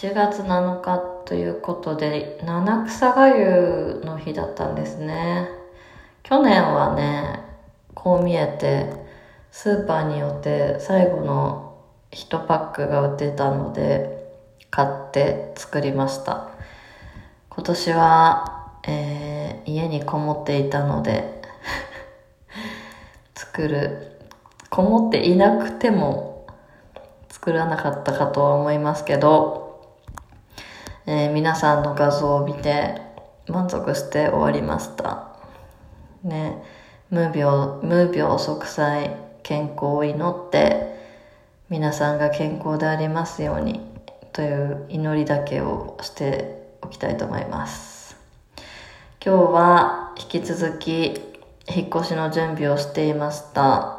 7月7日ということで、七草がゆの日だったんですね。去年はね、こう見えて、スーパーによって最後の1パックが売ってたので、買って作りました。今年は、えー、家にこもっていたので 作る、こもっていなくても作らなかったかとは思いますけど、えー、皆さんの画像を見て満足して終わりました。ね、無病、無病息災、健康を祈って、皆さんが健康でありますようにという祈りだけをしておきたいと思います。今日は引き続き引っ越しの準備をしていました。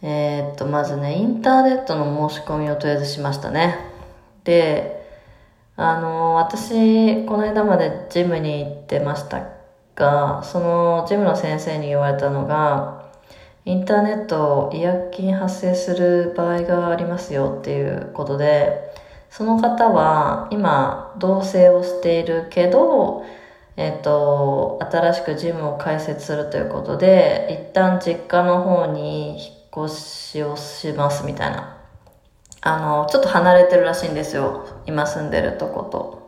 えー、っと、まずね、インターネットの申し込みをとりあえずしましたね。で、あの、私、この間までジムに行ってましたが、そのジムの先生に言われたのが、インターネット違約金発生する場合がありますよっていうことで、その方は今同棲をしているけど、えっ、と、新しくジムを開設するということで、一旦実家の方に引っ越しをしますみたいな。あの、ちょっと離れてるらしいんですよ。今住んでるとこと。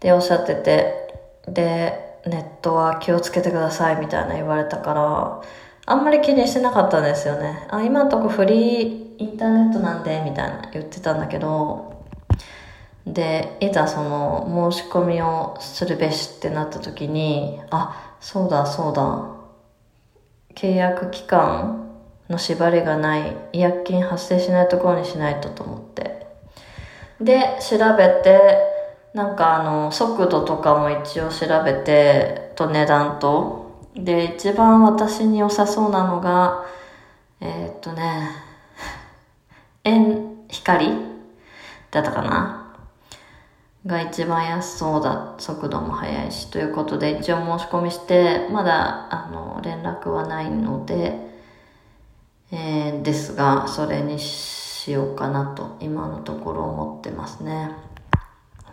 で、おっしゃってて、で、ネットは気をつけてくださいみたいな言われたから、あんまり気にしてなかったんですよね。あ、今んとこフリーインターネットなんで、みたいな言ってたんだけど、で、いざその申し込みをするべしってなった時に、あ、そうだそうだ、契約期間の縛りがない、違約金発生しないところにしないとと思って。で、調べて、なんかあの、速度とかも一応調べて、と値段と。で、一番私に良さそうなのが、えー、っとね、円、光だったかなが一番安そうだ、速度も速いし、ということで一応申し込みして、まだ、あの、連絡はないので、えー、ですが、それにしようかなと、今のところ思ってますね。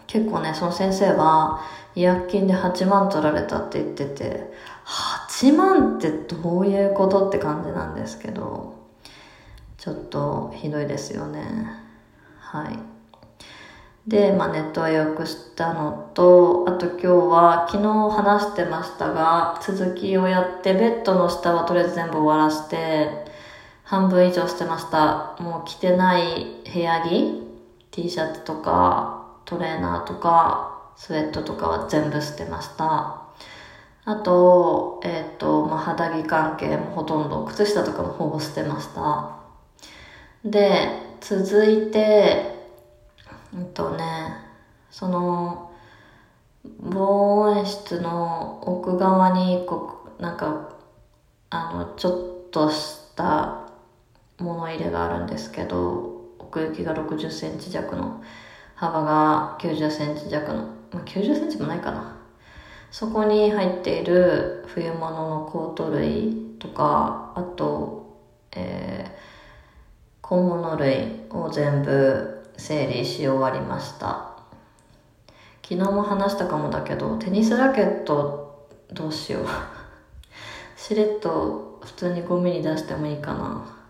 結構ね、その先生は、違約金で8万取られたって言ってて、8万ってどういうことって感じなんですけど、ちょっとひどいですよね。はい。で、まあ、ネットは予約したのと、あと今日は昨日話してましたが、続きをやって、ベッドの下はとりあえず全部終わらして、半分以上してました。もう着てない部屋着 ?T シャツとか、トレーナーとか、スウェットとかは全部捨てました。あと、えっ、ー、と、まあ、肌着関係もほとんど、靴下とかもほぼ捨てました。で、続いて、うんとね、その、防音室の奥側にこう、なんか、あの、ちょっとした物入れがあるんですけど、奥行きが60センチ弱の幅が90センチ弱の、まあ、90センチもないかな。そこに入っている冬物のコート類とか、あと、えー、小物類を全部整理し終わりました。昨日も話したかもだけど、テニスラケットどうしよう。しれっと普通にゴミに出してもいいかな。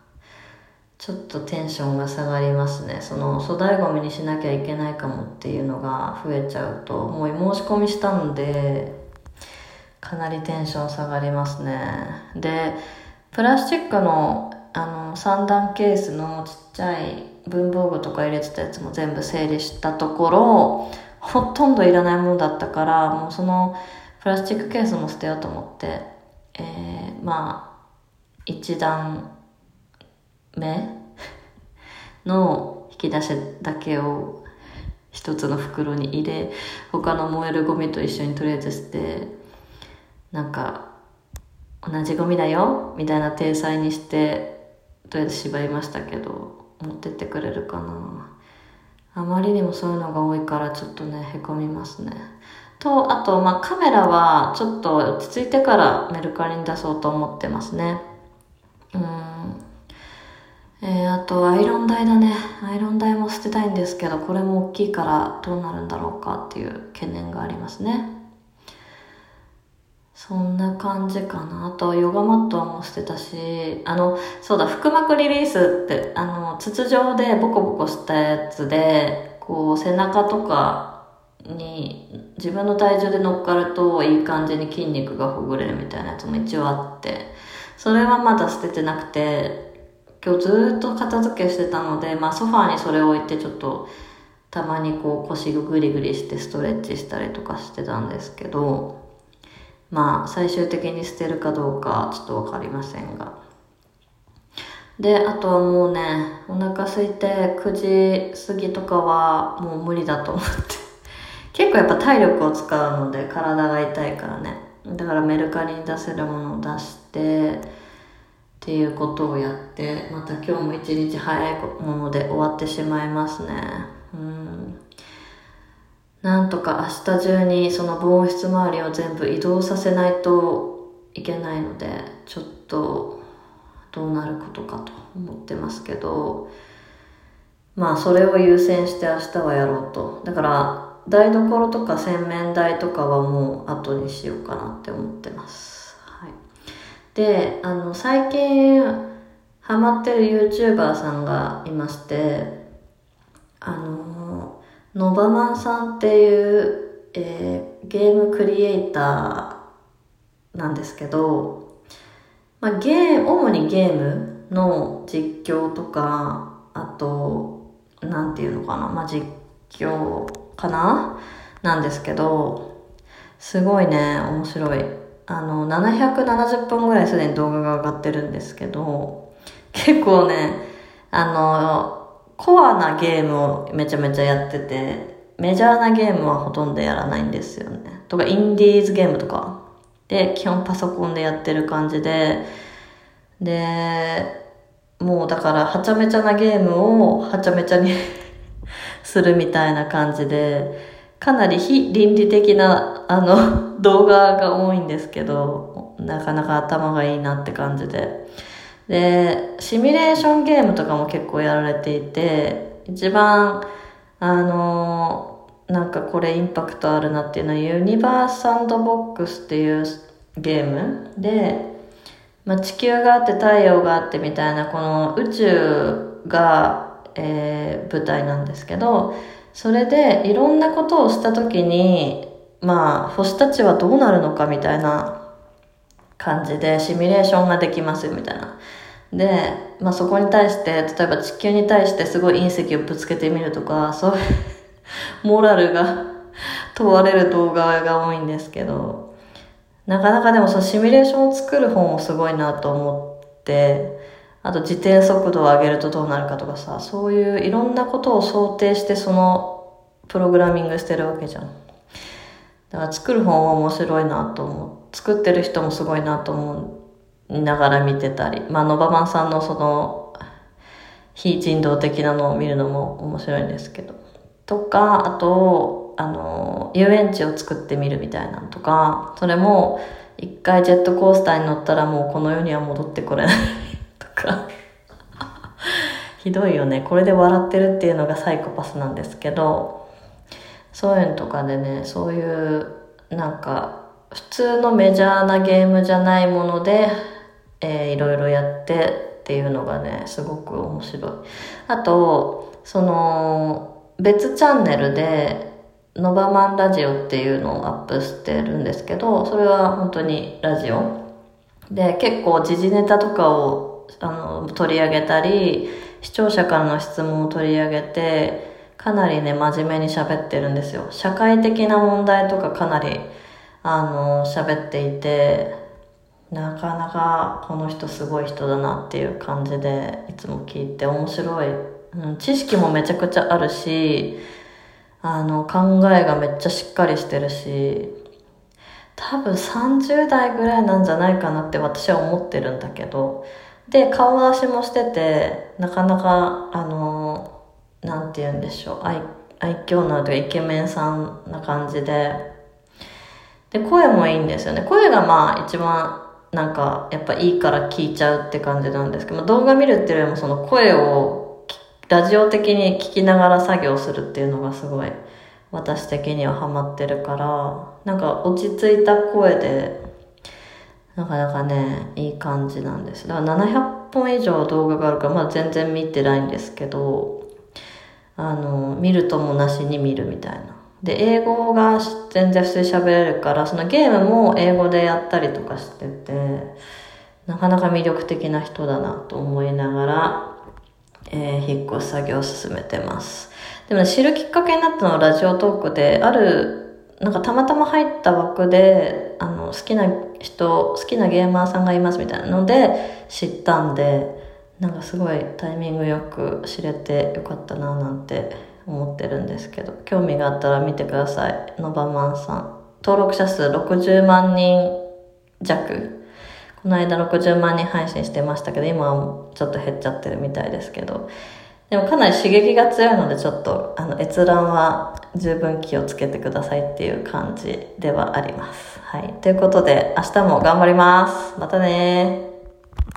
ちょっとテンションが下がりますね。その粗大ごみにしなきゃいけないかもっていうのが増えちゃうと、もう申し込みしたので、かなりテンション下がりますね。で、プラスチックのあの三段ケースのちっちゃい文房具とか入れてたやつも全部整理したところ、ほとんどいらないものだったから、もうそのプラスチックケースも捨てようと思って、えー、まあ、一段目の引き出しだけを一つの袋に入れ、他の燃えるゴミと一緒にとりあえず捨て、なんか、同じゴミだよみたいな体裁にして、とりあえず縛りましたけど、持ってってくれるかな。あまりにもそういうのが多いからちょっとね、へこみますね。と、あと、まあ、カメラはちょっと落ち着いてからメルカリに出そうと思ってますね。うん。えー、あとアイロン台だね。アイロン台も捨てたいんですけど、これも大きいからどうなるんだろうかっていう懸念がありますね。そんな感じかな。あと、ヨガマットも捨てたし、あの、そうだ、腹膜リリースって、あの、筒状でボコボコしたやつで、こう、背中とかに自分の体重で乗っかるといい感じに筋肉がほぐれるみたいなやつも一応あって、それはまだ捨ててなくて、今日ずっと片付けしてたので、まあソファーにそれを置いてちょっと、たまにこう腰をグリグリしてストレッチしたりとかしてたんですけど、まあ、最終的に捨てるかどうかちょっとわかりませんが。で、あとはもうね、お腹空いて9時過ぎとかはもう無理だと思って。結構やっぱ体力を使うので体が痛いからね。だからメルカリに出せるものを出して、っていうことをやって、また今日も一日早いもので終わってしまいますね。うん。なんとか明日中にその防湿周りを全部移動させないといけないので、ちょっとどうなることかと思ってますけど、まあそれを優先して明日はやろうと。だから台所とか洗面台とかはもう後にしようかなって思ってます。で、あの最近ハマってる YouTuber さんがいまして、あのノバマンさんっていう、えー、ゲームクリエイターなんですけど、まあ、ゲー主にゲームの実況とか、あと、なんていうのかな、まあ、実況かななんですけど、すごいね、面白い。あの、770本ぐらいすでに動画が上がってるんですけど、結構ね、あの、コアなゲームをめちゃめちゃやってて、メジャーなゲームはほとんどやらないんですよね。とか、インディーズゲームとか。で、基本パソコンでやってる感じで、で、もうだからはちゃめちゃなゲームをはちゃめちゃに するみたいな感じで、かなり非倫理的なあの 動画が多いんですけど、なかなか頭がいいなって感じで。で、シミュレーションゲームとかも結構やられていて、一番、あのなんかこれインパクトあるなっていうのは、ユニバースサンドボックスっていうゲームで、まあ、地球があって太陽があってみたいな、この宇宙が、えー、舞台なんですけど、それでいろんなことをした時に、まあ、星たちはどうなるのかみたいな感じでシミュレーションができますみたいな。で、まあそこに対して、例えば地球に対してすごい隕石をぶつけてみるとか、そういう モラルが 問われる動画が多いんですけど、なかなかでもそのシミュレーションを作る方もすごいなと思って、あと自転速度を上げるとどうなるかとかさ、そういういろんなことを想定してそのプログラミングしてるわけじゃん。だから作る方も面白いなと思う。作ってる人もすごいなと思いながら見てたり、まあ、ノバマンさんのその、非人道的なのを見るのも面白いんですけど。とか、あと、あの、遊園地を作ってみるみたいなのとか、それも、一回ジェットコースターに乗ったらもうこの世には戻ってこれないか ひどいよね。これで笑ってるっていうのがサイコパスなんですけど、そういうのとかでね、そういう、なんか、普通のメジャーなゲームじゃないもので、えー、いろいろやってっていうのがね、すごく面白い。あと、その、別チャンネルで、ノバマンラジオっていうのをアップしてるんですけど、それは本当にラジオ。で、結構時事ネタとかをあの取り上げたり、視聴者からの質問を取り上げて、かなりね、真面目に喋ってるんですよ。社会的な問題とかかなりあの、喋っていて、なかなかこの人すごい人だなっていう感じでいつも聞いて面白い。うん、知識もめちゃくちゃあるし、あの、考えがめっちゃしっかりしてるし、多分30代ぐらいなんじゃないかなって私は思ってるんだけど、で、顔出しもしてて、なかなか、あの、なんて言うんでしょう、愛、愛嬌のあるイケメンさんな感じで、で、声もいいんですよね。声がまあ一番なんかやっぱいいから聞いちゃうって感じなんですけど、動画見るっていうよりもその声をラジオ的に聞きながら作業するっていうのがすごい私的にはハマってるから、なんか落ち着いた声で、なかなかね、いい感じなんです。だから700本以上動画があるから、まあ全然見てないんですけど、あの、見るともなしに見るみたいな。で、英語が全然普通に喋れるから、そのゲームも英語でやったりとかしてて、なかなか魅力的な人だなと思いながら、えー、引っ越し作業を進めてます。でも、ね、知るきっかけになったのはラジオトークで、ある、なんかたまたま入った枠で、あの、好きな人、好きなゲーマーさんがいますみたいなので知ったんで、なんかすごいタイミングよく知れてよかったななんて思ってるんですけど、興味があったら見てください。ノバマンさん。登録者数60万人弱。この間60万人配信してましたけど、今はちょっと減っちゃってるみたいですけど。でもかなり刺激が強いので、ちょっと、あの、閲覧は十分気をつけてくださいっていう感じではあります。はい。ということで、明日も頑張ります。またね